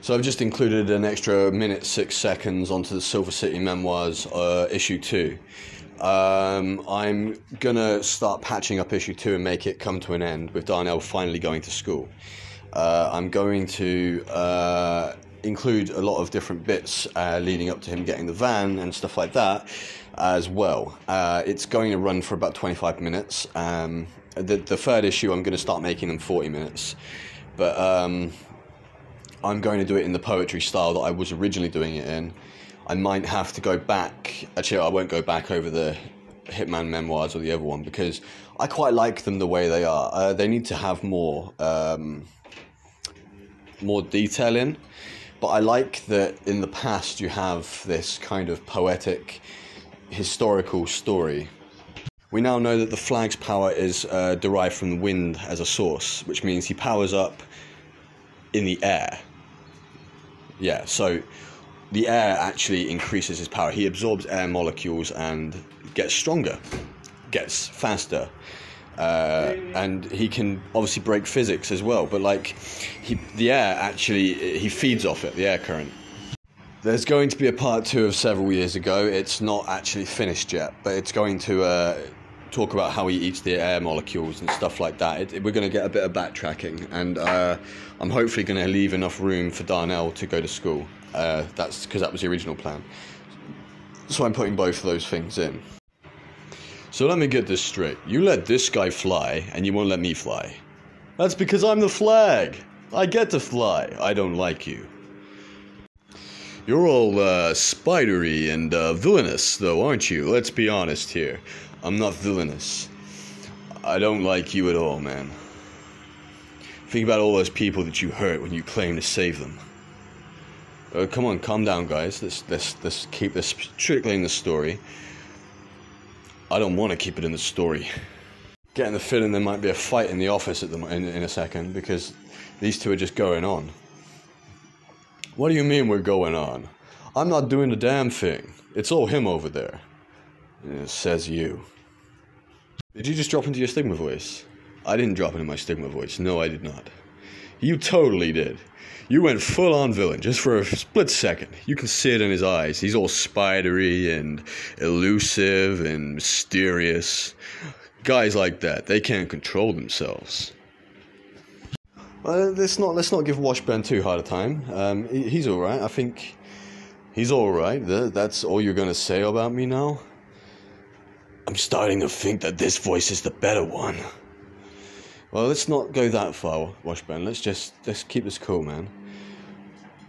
So I've just included an extra minute six seconds onto the Silver City Memoirs uh, issue two. Um, I'm gonna start patching up issue two and make it come to an end with Darnell finally going to school. Uh, I'm going to uh, include a lot of different bits uh, leading up to him getting the van and stuff like that as well. Uh, it's going to run for about 25 minutes. Um, the, the third issue, I'm going to start making them 40 minutes. But um, I'm going to do it in the poetry style that I was originally doing it in. I might have to go back. Actually, I won't go back over the Hitman memoirs or the other one because I quite like them the way they are. Uh, they need to have more um, more detail in, but I like that in the past you have this kind of poetic, historical story. We now know that the flag's power is uh, derived from the wind as a source, which means he powers up in the air. Yeah, so the air actually increases his power. He absorbs air molecules and gets stronger, gets faster. Uh, and he can obviously break physics as well, but like he, the air actually he feeds off it, the air current. There's going to be a part two of several years ago. It's not actually finished yet, but it's going to uh, talk about how he eats the air molecules and stuff like that. It, we're going to get a bit of backtracking, and uh, I'm hopefully going to leave enough room for Darnell to go to school. Uh, that's because that was the original plan. So I'm putting both of those things in. So let me get this straight. You let this guy fly, and you won't let me fly. That's because I'm the flag. I get to fly. I don't like you. You're all uh, spidery and uh, villainous, though, aren't you? Let's be honest here. I'm not villainous. I don't like you at all, man. Think about all those people that you hurt when you claim to save them. Uh, come on, calm down, guys. Let's, let's, let's keep this strictly in the story. I don't want to keep it in the story. Getting the feeling there might be a fight in the office at the, in, in a second because these two are just going on. What do you mean we're going on? I'm not doing a damn thing. It's all him over there. Yeah, says you. Did you just drop into your Stigma voice? I didn't drop into my Stigma voice. No, I did not. You totally did. You went full on villain just for a split second. You can see it in his eyes. He's all spidery and elusive and mysterious. Guys like that, they can't control themselves. Well, let's not let's not give Washburn too hard a time. Um, he's all right. I think he's all right. That's all you're gonna say about me now. I'm starting to think that this voice is the better one. Well, let's not go that far, Washburn. Let's just let's keep this cool, man.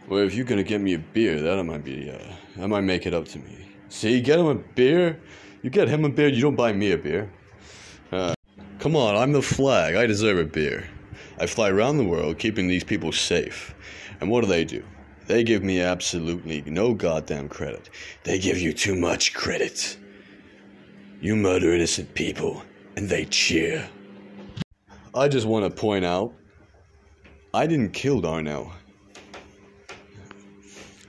Well, if you're gonna get me a beer, that might be uh, that might make it up to me. See, get him a beer. You get him a beer. You don't buy me a beer. Uh, come on, I'm the flag. I deserve a beer. I fly around the world keeping these people safe. And what do they do? They give me absolutely no goddamn credit. They give you too much credit. You murder innocent people, and they cheer. I just want to point out I didn't kill Darnell.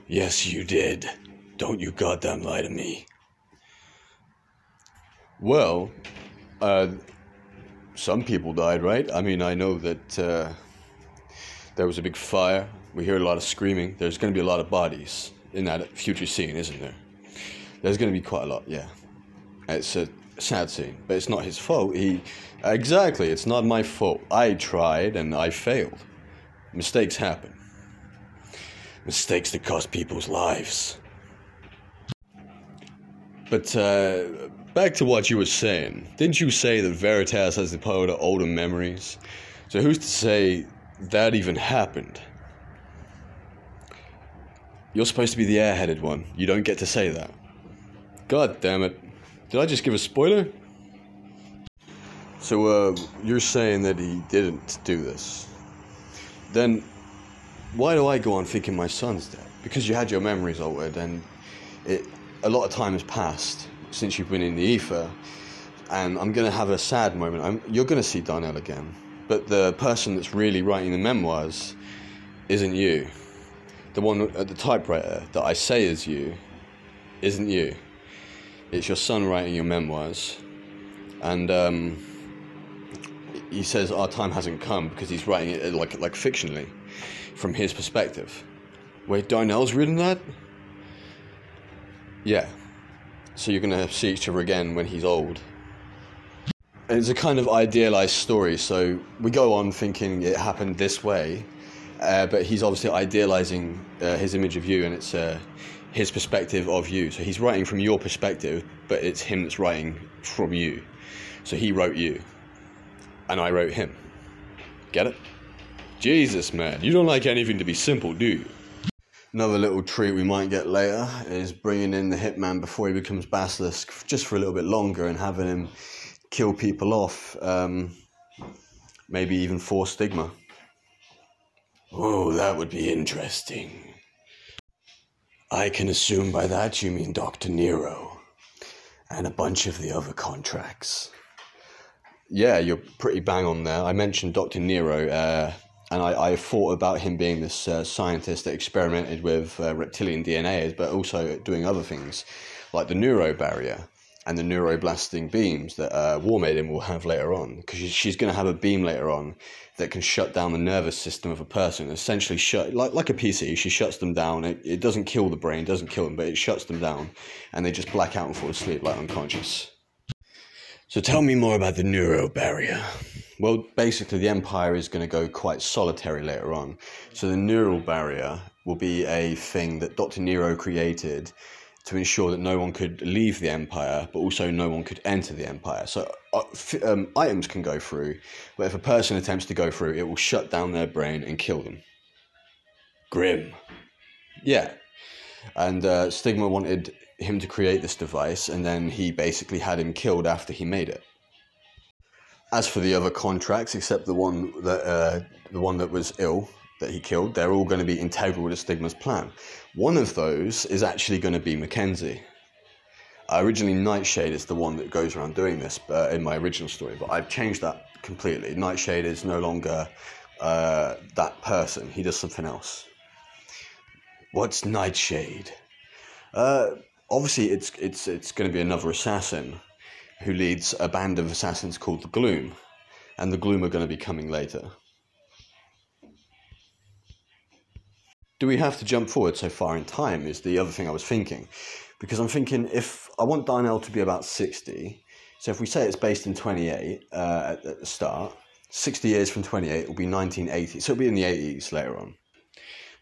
Yes, you did. Don't you goddamn lie to me. Well, uh, some people died, right? I mean, I know that uh, there was a big fire. We hear a lot of screaming. There's going to be a lot of bodies in that future scene, isn't there? There's going to be quite a lot, yeah. It's a sad scene, but it's not his fault. He exactly, it's not my fault. I tried and I failed. Mistakes happen. Mistakes that cost people's lives. But uh, back to what you were saying. Didn't you say that Veritas has the power to alter memories? So who's to say that even happened? You're supposed to be the airheaded one. You don't get to say that. God damn it. Did I just give a spoiler? So, uh, you're saying that he didn't do this. Then, why do I go on thinking my son's dead? Because you had your memories altered, and it, a lot of time has passed since you've been in the ether, and I'm going to have a sad moment. I'm, you're going to see Darnell again, but the person that's really writing the memoirs isn't you. The one at the typewriter that I say is you isn't you it's your son writing your memoirs, and um, he says our time hasn't come because he's writing it like like fictionally, from his perspective, Wait, Darnell's written that? Yeah. So you're gonna see each other again when he's old. It's a kind of idealized story, so we go on thinking it happened this way, uh, but he's obviously idealizing uh, his image of you, and it's uh, his perspective of you. So he's writing from your perspective, but it's him that's writing from you. So he wrote you, and I wrote him. Get it? Jesus, man, you don't like anything to be simple, do you? Another little treat we might get later is bringing in the hitman before he becomes basilisk, just for a little bit longer, and having him kill people off. Um, maybe even for stigma. Oh, that would be interesting. I can assume by that you mean Dr. Nero and a bunch of the other contracts. Yeah, you're pretty bang on there. I mentioned Dr. Nero, uh, and I, I, thought about him being this uh, scientist that experimented with uh, reptilian DNA, but also doing other things like the neuro barrier and the neuroblasting beams that uh, War Maiden will have later on, because she's going to have a beam later on that can shut down the nervous system of a person. Essentially, shut like like a PC, she shuts them down. It, it doesn't kill the brain, doesn't kill them, but it shuts them down, and they just black out and fall asleep like unconscious. So tell me more about the neuro barrier. Well, basically, the Empire is going to go quite solitary later on. So the neural barrier will be a thing that Dr. Nero created to ensure that no one could leave the empire, but also no one could enter the empire. So uh, um, items can go through, but if a person attempts to go through, it will shut down their brain and kill them. Grim. Yeah. And uh, Stigma wanted him to create this device, and then he basically had him killed after he made it. As for the other contracts, except the one that uh, the one that was ill that he killed, they're all going to be integral to Stigma's plan. One of those is actually going to be Mackenzie. Uh, originally, Nightshade is the one that goes around doing this uh, in my original story, but I've changed that completely. Nightshade is no longer uh, that person, he does something else. What's Nightshade? Uh, obviously, it's, it's, it's going to be another assassin who leads a band of assassins called the Gloom, and the Gloom are going to be coming later. do we have to jump forward so far in time? Is the other thing I was thinking. Because I'm thinking if I want Darnell to be about 60, so if we say it's based in 28 uh, at, at, the start, 60 years from 28 will be 1980. So it'll be in the 80s later on.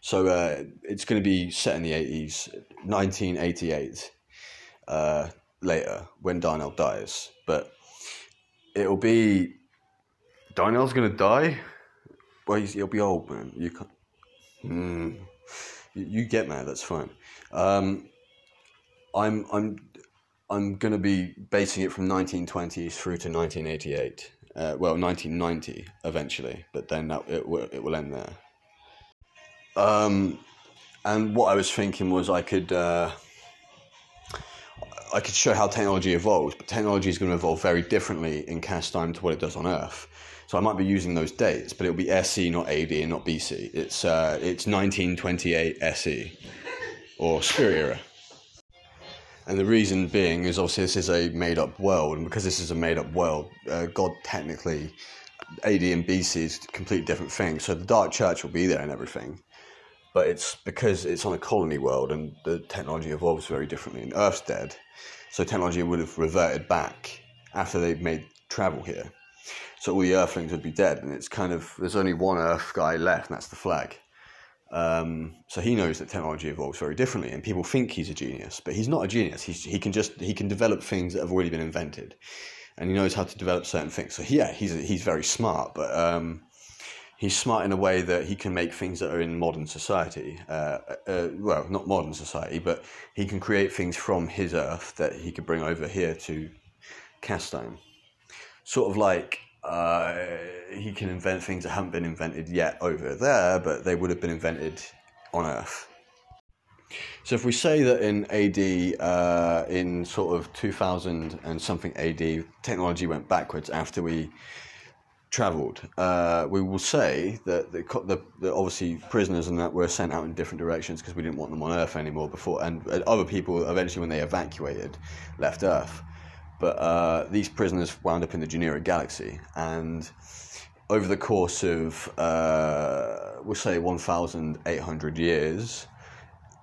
So uh, it's going to be set in the 80s, 1988 uh, later when Darnell dies. But it'll be. Darnell's to die? Well, he'll be old, man. You can't. Hmm you get mad. That's fine. Um, I'm I'm I'm to be basing it from 1920s through to 1988. Uh, well, 1990 eventually, but then that, it will it will end there. Um, and what I was thinking was I could. Uh, I could show how technology evolves, but technology is going to evolve very differently in cast time to what it does on Earth. So I might be using those dates, but it'll be SE, not AD, and not BC. It's uh, it's 1928 SE or Spirit era. And the reason being is obviously this is a made up world, and because this is a made up world, uh, God technically, AD and BC is completely different things. So the Dark Church will be there and everything, but it's because it's on a colony world and the technology evolves very differently. And Earth's dead, so technology would have reverted back after they've made travel here. So all the Earthlings would be dead, and it's kind of there's only one Earth guy left, and that's the flag. Um, so he knows that technology evolves very differently, and people think he's a genius, but he's not a genius. He's, he can just he can develop things that have already been invented, and he knows how to develop certain things. So yeah, he's he's very smart, but um, he's smart in a way that he can make things that are in modern society. Uh, uh, well, not modern society, but he can create things from his Earth that he could bring over here to Castine. Sort of like uh, he can invent things that haven't been invented yet over there, but they would have been invented on Earth. So if we say that in AD, uh, in sort of 2000 and something AD, technology went backwards after we travelled, uh, we will say that the, the, the, obviously prisoners and that were sent out in different directions because we didn't want them on Earth anymore before, and other people eventually when they evacuated left Earth. But uh, these prisoners wound up in the Generic Galaxy, and over the course of, uh, we'll say, 1,800 years,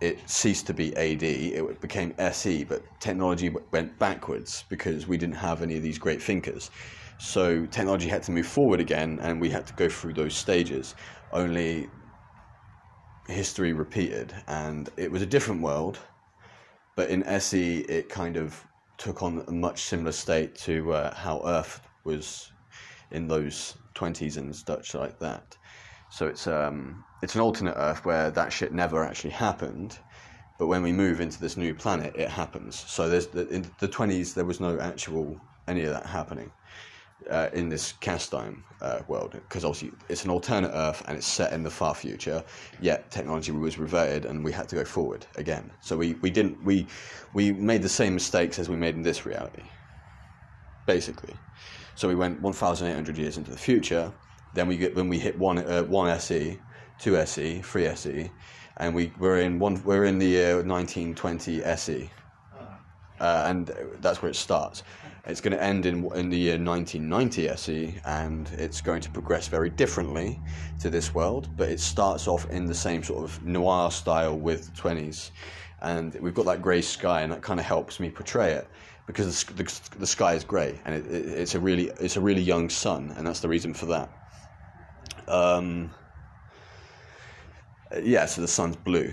it ceased to be AD, it became SE, but technology went backwards because we didn't have any of these great thinkers. So technology had to move forward again, and we had to go through those stages. Only history repeated, and it was a different world. But in SE, it kind of took on a much similar state to uh, how Earth was in those twenties and such like that. So it's um, it's an alternate Earth where that shit never actually happened, but when we move into this new planet, it happens. So there's the, in the twenties there was no actual any of that happening uh, in this cast iron uh, world because obviously it's an alternate Earth and it's set in the far future. Yet technology was reverted and we had to go forward again. So we, we didn't we we made the same mistakes as we made in this reality, basically. So we went 1,800 years into the future. Then we get when we hit one uh, one SE, two SE, three SE, and we we're in one we're in the year 1920 SE, uh, and that's where it starts. It's going to end in, in the year 1990 SE, and it's going to progress very differently to this world, but it starts off in the same sort of noir style with 20s. And we've got that grey sky, and that kind of helps me portray it because the, the, the sky is grey, and it, it, it's, a really, it's a really young sun, and that's the reason for that. Um, yeah, so the sun's blue